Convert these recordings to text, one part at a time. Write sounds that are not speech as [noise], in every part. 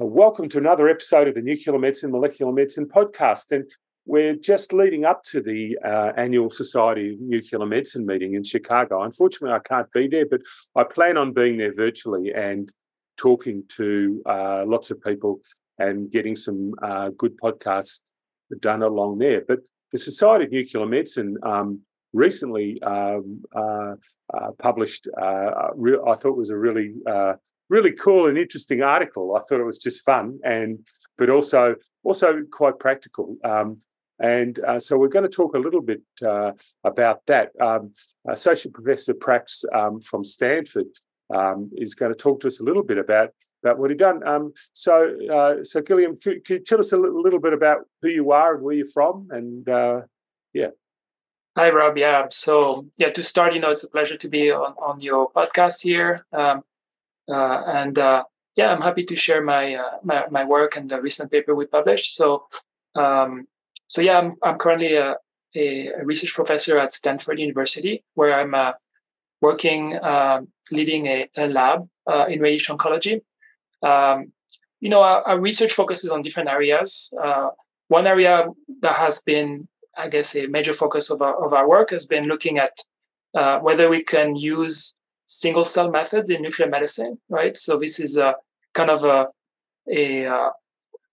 Welcome to another episode of the Nuclear Medicine Molecular Medicine podcast. And we're just leading up to the uh, annual Society of Nuclear Medicine meeting in Chicago. Unfortunately, I can't be there, but I plan on being there virtually and talking to uh, lots of people and getting some uh, good podcasts done along there. But the Society of Nuclear Medicine um, recently um, uh, uh, published, uh, re- I thought was a really really cool and interesting article. I thought it was just fun and but also also quite practical. Um, and uh, so we're going to talk a little bit uh, about that. Um, Associate Professor Pratx um, from Stanford um, is going to talk to us a little bit about about what he done. Um, so, uh, so Guillem, could, could, you tell us a little, bit about who you are and where you're from? And uh, yeah. Hi, Rob. Yeah. So, yeah, to start, you know, it's a pleasure to be on, on your podcast here. Um, and uh, yeah, I'm happy to share my, uh, my, my work and the recent paper we published. So um, so yeah, I'm I'm currently a, a, research professor at Stanford University, where I'm uh, working uh, leading a, a lab uh, in radiation oncology. Um, you know, our, our, research focuses on different areas. one area that has been, I guess, a major focus of our, of our work has been looking at whether we can use single cell methods in nuclear medicine, right? So this is a kind of a, a uh,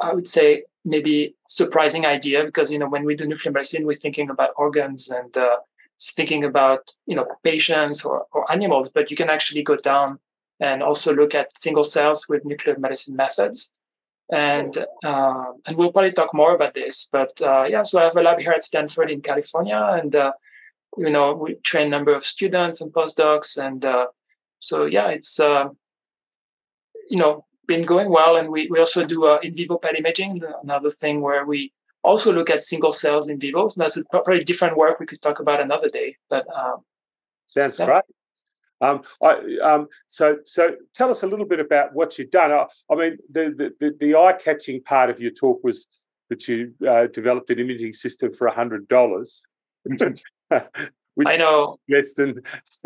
I would say maybe surprising idea because you know when we do nuclear medicine, we're thinking about organs and uh, thinking about you know patients or, or animals, but you can actually go down and also look at single cells with nuclear medicine methods. And uh, and we'll probably talk more about this. But uh, yeah, so I have a lab here at Stanford in California, and uh, you know we train a number of students and postdocs and uh, so yeah it's uh, you know been going well and we, we also do uh, in vivo PET imaging another thing where we also look at single cells in vivo so that's a probably different work we could talk about another day but um, sounds yeah. great um, I, um, so, so tell us a little bit about what you've done. I, I mean, the, the, the eye-catching part of your talk was that you uh, developed an imaging system for hundred dollars. [laughs] [laughs] which I know less [laughs] than, [laughs]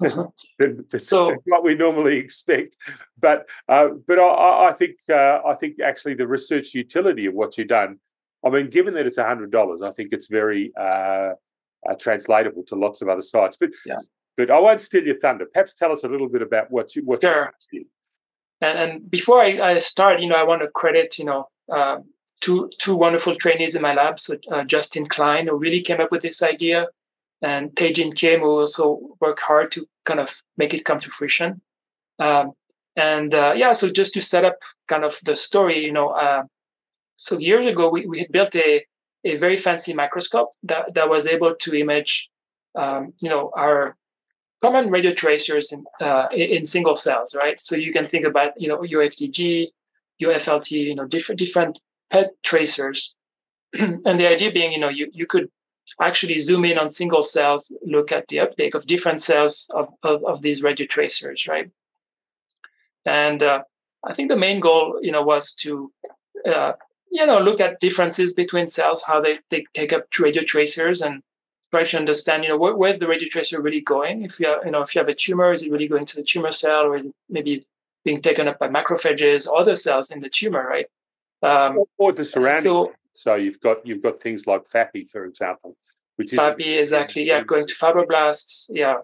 than, than, so, than, what we normally expect. But uh, but I, I think uh, I think actually the research utility of what you've done. I mean, given that it's hundred dollars, I think it's very uh, uh, translatable to lots of other sites. But yeah. but I won't steal your thunder. Perhaps tell us a little bit about what you what sure. you and, and before I, I, start, you know, I want to credit, you know, uh, two two wonderful trainees in my lab. So uh, Justin Klein, who really came up with this idea, and Taejin Kim will also work hard to kind of make it come to fruition. Um, and uh, yeah, so just to set up kind of the story, you know, uh, so years ago we, we had built a, a very fancy microscope that, that was able to image, um, you know, our common radio tracers in, uh, in single cells, right? So you can think about, you know, your FDG, your FLT, you know, different different PET tracers. [clears throat] and the idea being, you know, you, you could actually zoom in on single cells, look at the uptake of different cells of, of, of these radio tracers, right? And uh, I think the main goal, you know, was to, uh, you know, look at differences between cells, how they, they take up radio tracers and try to understand, you know, where, where the radio tracer really going. If you, have, you know, if you have a tumor, is it really going to the tumor cell or is it maybe being taken up by macrophages or other cells in the tumor, right? Um, or the surrounding. So, so you've got you've got things like FAPI, for example, which is FAPI exactly. Yeah, going to fibroblasts. Yeah,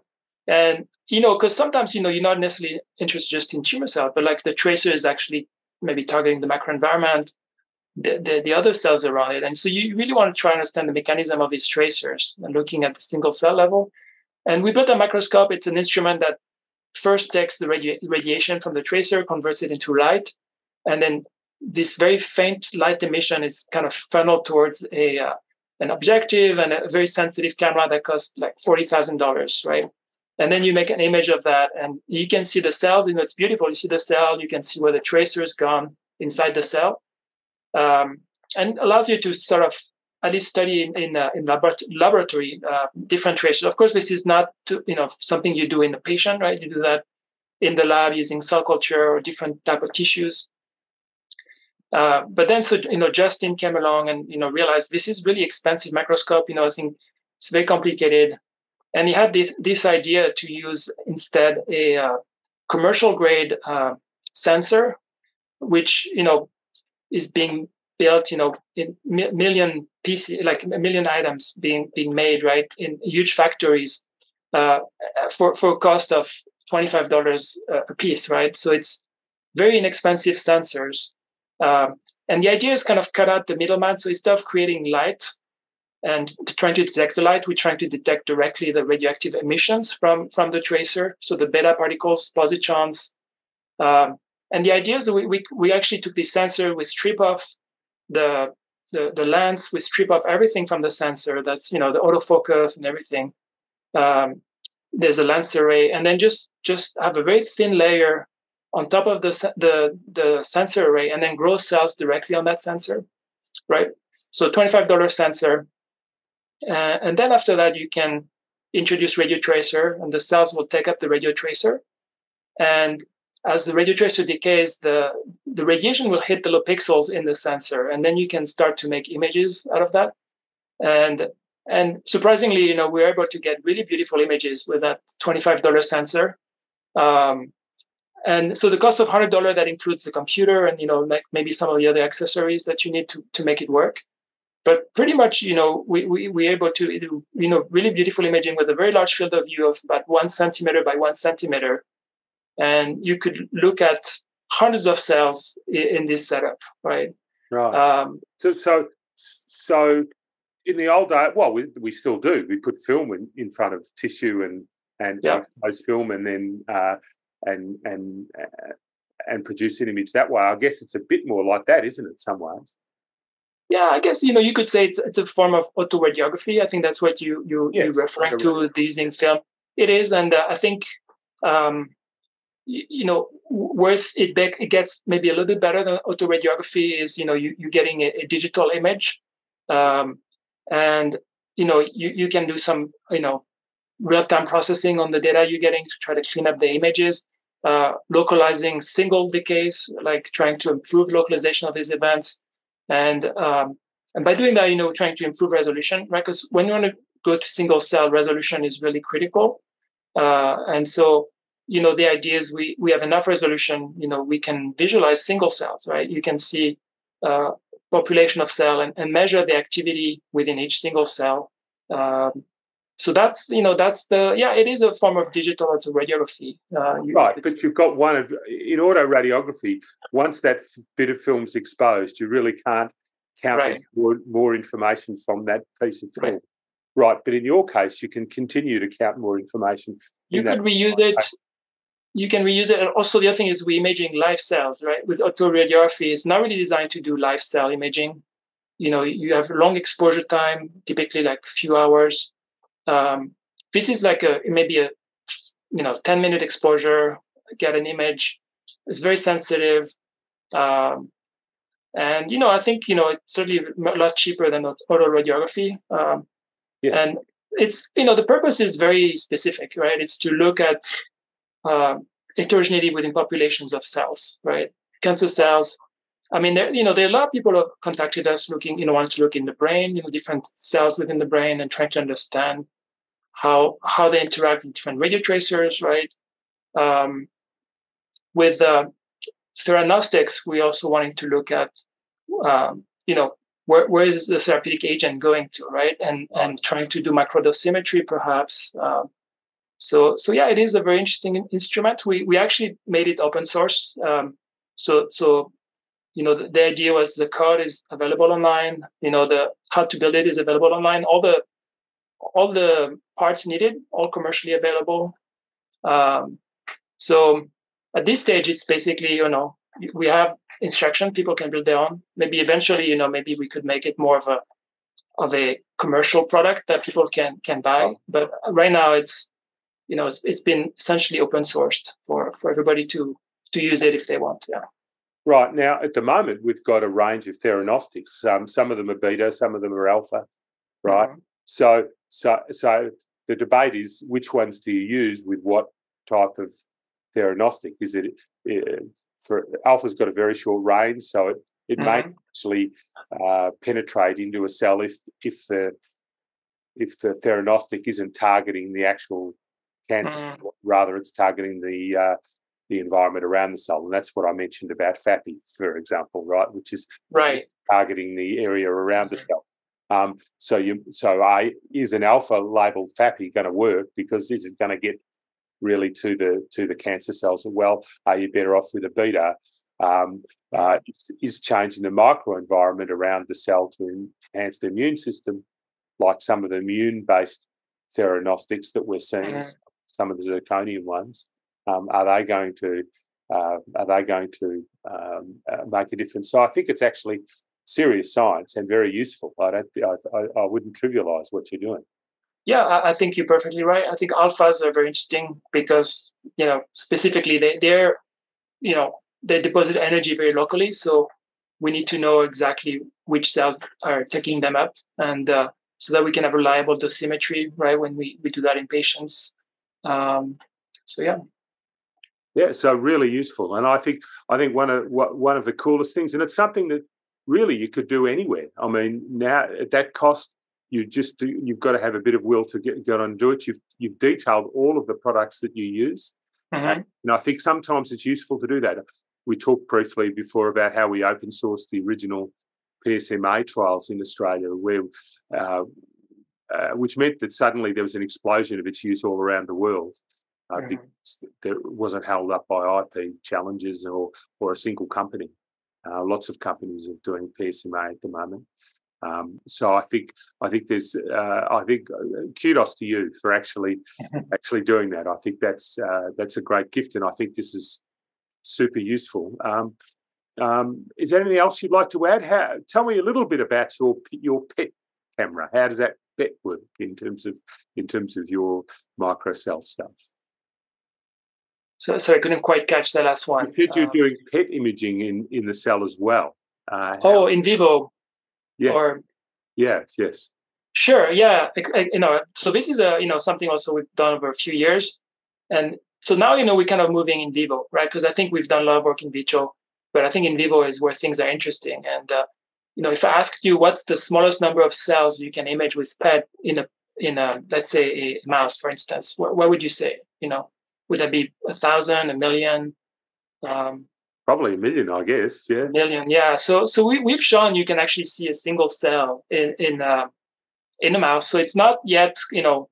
and you know, because sometimes you know you're not necessarily interested just in tumor cells, but like the tracer is actually maybe targeting the microenvironment, the, the, the other cells around it, and so you really want to try and understand the mechanism of these tracers and looking at the single cell level. And we built a microscope. It's an instrument that first takes the radi- radiation from the tracer, converts it into light, and then this very faint light emission is kind of funneled towards a uh, an objective and a very sensitive camera that costs like forty thousand dollars, right? And then you make an image of that, and you can see the cells. You know, it's beautiful. You see the cell. You can see where the tracer is gone inside the cell, um, and allows you to sort of at least study in in, uh, in laboratory uh, different tracers. Of course, this is not to, you know something you do in the patient, right? You do that in the lab using cell culture or different type of tissues. Uh, but then, so you know, Justin came along and you know realized this is really expensive microscope. You know, I think it's very complicated, and he had this this idea to use instead a uh, commercial grade uh, sensor which you know is being built, you know, in million pieces, like a million items being being made, right, in huge factories uh, for for a cost of twenty five dollars uh, a piece, right? So it's very inexpensive sensors, um, and the idea is kind of cut out the middleman. So instead of creating light and trying to detect the light, we're trying to detect directly the radioactive emissions from from the tracer, so the beta particles, positrons. Um, and the idea is that we, we, we actually took the sensor, we strip off the, the, the lens, we strip off everything from the sensor. That's, you know, the autofocus and everything. Um, there's a lens array, and then just just have a very thin layer on top of the, the, the sensor array and then grow cells directly on that sensor, right? So $25 sensor. Uh, and then after that, you can introduce radio tracer and the cells will take up the radio tracer. And as the radio tracer decays, the, the radiation will hit the low pixels in the sensor, and then you can start to make images out of that. And and surprisingly, you know, we're able to get really beautiful images with that $25 sensor. Um, and so the cost of $100 that includes the computer and you know like maybe some of the other accessories that you need to, to make it work but pretty much you know we, we we're able to do you know really beautiful imaging with a very large field of view of about one centimeter by one centimeter and you could look at hundreds of cells in, in this setup, right? Right. Um, so, so, so in the old day, well, we, we still do. We put film in, in front of tissue and and yeah. expose film, and then uh, and and uh, and produce an image that way. I guess it's a bit more like that, isn't it? Some ways. Yeah, I guess you know you could say it's it's a form of autoradiography. I think that's what you you yes, you're referring to using film. It is, and uh, I think um, you know worth it back it gets maybe a little bit better than autoradiography is you know you, you're getting a, a digital image um, and you know you, you can do some you know real-time processing on the data you're getting to try to clean up the images uh, localizing single decays like trying to improve localization of these events. And um, and by doing that you know trying to improve resolution right? Because when you want to go to single cell resolution is really critical. Uh, and so you know the idea is we we have enough resolution you know we can visualize single cells right? You can see uh, population of cell and, and measure the activity within each single cell um, so that's you know that's the yeah it is a form of digital autoradiography uh, you, right but you've got one of in autoradiography once that bit of film's exposed you really can't count right. more, more information from that piece of film right. right but in your case you can continue to count more information you could reuse it you can reuse it. And also, the other thing is we're imaging live cells, right? With autoradiography, it's not really designed to do live cell imaging. You know, you have long exposure time, typically like a few hours. Um, this is like a maybe a you know 10 minute exposure, get an image. It's very sensitive. Um, and you know, I think you know it's certainly a lot cheaper than autoradiography. Um, yes. And it's you know the purpose is very specific, right? It's to look at uh, heterogeneity within populations of cells, right? Cancer cells. I mean, there, you know, there are a lot of people who have contacted us looking, you know, wanting to look in the brain, you know, different cells within the brain and trying to understand how how they interact with different radio tracers, right? Um, with uh, theranostics, we also wanting to look at, um, you know, where, where is the therapeutic agent going to, right? And and trying to do microdosimetry, perhaps. Uh, so so yeah, it is a very interesting instrument. We we actually made it open source. Um, so so you know the, the, idea was the code is available online. You know the how to build it is available online. All the all the parts needed, all commercially available. Um, so at this stage, it's basically you know we have instruction people can build their own. Maybe eventually, you know, maybe we could make it more of a of a commercial product that people can can buy. But right now, it's you know, it's, it's been essentially open sourced for for everybody to to use it if they want. Yeah. Right now, at the moment, we've got a range of theranostics. Um, some of them are beta, some of them are alpha. Right. Mm-hmm. So, so, so the debate is which ones do you use with what type of theranostic? Is it uh, for alpha's got a very short range, so it it mm-hmm. may actually uh, penetrate into a cell if if the if the theranostic isn't targeting the actual cancer. Mm. Rather, it's targeting the uh, the environment around the cell, and that's what I mentioned about FAPI, for example, right, which is right targeting the area around the cell. Um, so you, so I is an alpha labeled FAPI going to work because is going to get really to the to the cancer cells. Well, are you better off with a beta? Um, uh, is changing the microenvironment around the cell to enhance the immune system, like some of the immune-based theranostics that we're seeing, mm-hmm. some of the zirconium ones. Um, are they going to uh, are they going to um, uh, make a difference? So I think it's actually serious science and very useful. I don't, I, I, wouldn't trivialize what you're doing. Yeah, I think you're perfectly right. I think alphas are very interesting because you know specifically they they're you know they deposit energy very locally, so we need to know exactly which cells are taking them up, and uh, so that we can have reliable dosimetry, right? When we we do that in patients. Um, so yeah. Yeah, so really useful, and I think I think one of one of the coolest things, and it's something that really you could do anywhere. I mean, now at that cost, you just do, you've got to have a bit of will to get, get on and do it. You've you've detailed all of the products that you use, mm-hmm. and, and I think sometimes it's useful to do that. We talked briefly before about how we open sourced the original PSMA trials in Australia, where uh, uh, which meant that suddenly there was an explosion of its use all around the world. Uh, mm-hmm. because it wasn't held up by IP challenges or or a single company. Uh, lots of companies are doing PSMA at the moment. Um, so I think I think there's uh, I think uh, kudos to you for actually [laughs] actually doing that. I think that's uh, that's a great gift, and I think this is super useful. Um, um, is there anything else you'd like to add? How, tell me a little bit about your your PET camera. How does that PET work in terms of in terms of your microcell stuff? So, so I couldn't quite catch the last one. You said you're um, doing PET imaging in, in the cell as well. Uh, oh, in vivo. Yes. Or, yes. Yes. Sure. Yeah. You know. So this is a you know something also we've done over a few years, and so now you know we're kind of moving in vivo, right? Because I think we've done a lot of work in vitro, but I think in vivo is where things are interesting. And uh, you know, if I asked you what's the smallest number of cells you can image with PET in a in a let's say a mouse, for instance, what, what would you say? You know, would that be a thousand, a million? Um, Probably a million, I guess. Yeah. Million, yeah. So so we we've shown you can actually see a single cell in in uh, in a mouse. So it's not yet you know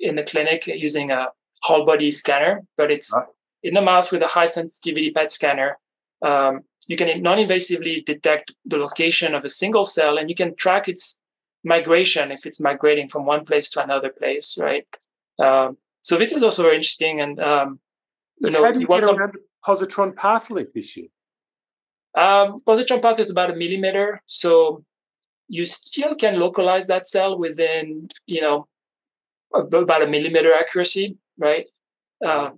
in the clinic using a whole body scanner, but it's huh? in the mouse with a high sensitivity PET scanner. Um, you can non-invasively detect the location of a single cell, and you can track its migration if it's migrating from one place to another place, right? Um, so this is also very interesting. And um, you know, how do you get around the positron path length issue? Um, positron path is about a millimeter, so you still can localize that cell within you know about a millimeter accuracy, right? Uh,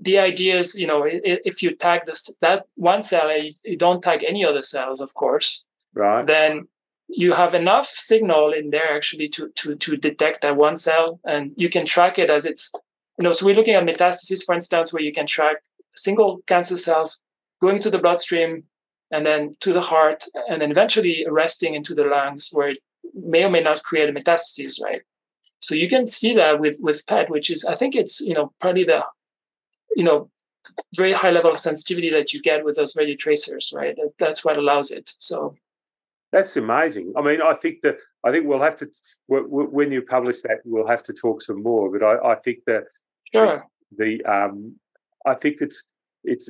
the idea is, you know, if you tag this that one cell, you don't tag any other cells, of course. Right. Then you have enough signal in there actually to to to detect that one cell and you can track it as it's you know so we're looking at metastasis for instance where you can track single cancer cells going to the bloodstream and then to the heart and then eventually arresting into the lungs where it may or may not create a metastasis right? So you can see that with with pet which is i think it's you know probably the you know very high level of sensitivity that you get with those radio tracers right? That's what allows it. So that's amazing. I mean, I think that I think we'll have to when you publish that, we'll have to talk some more. But I, I think that sure. the, the um, I think it's it's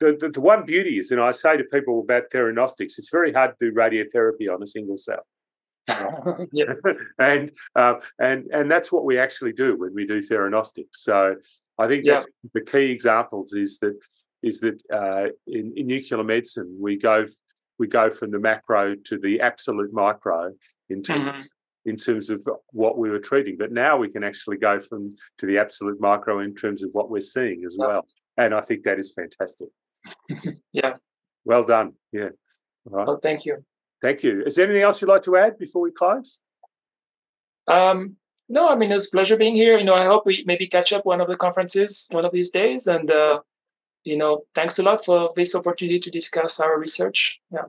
the, the, the one beauty is, and I say to people about theranostics, it's very hard to do radiotherapy on a single cell. [laughs] [laughs] and uh, and and that's what we actually do when we do theranostics. So I think that's the key examples is that is that uh, in, in nuclear medicine we go we go from the macro to the absolute micro in terms, mm-hmm. in terms of what we were treating. But now we can actually go from to the absolute micro in terms of what we're seeing as well. And I think that is fantastic. [laughs] yeah. Well done. Yeah. All right. Well, thank you. Thank you. Is there anything else you'd like to add before we close? Um, no, I mean it's a pleasure being here. You know, I hope we maybe catch up one of the conferences one of these days. And uh, you know, thanks a lot for this opportunity to discuss our research. Yeah.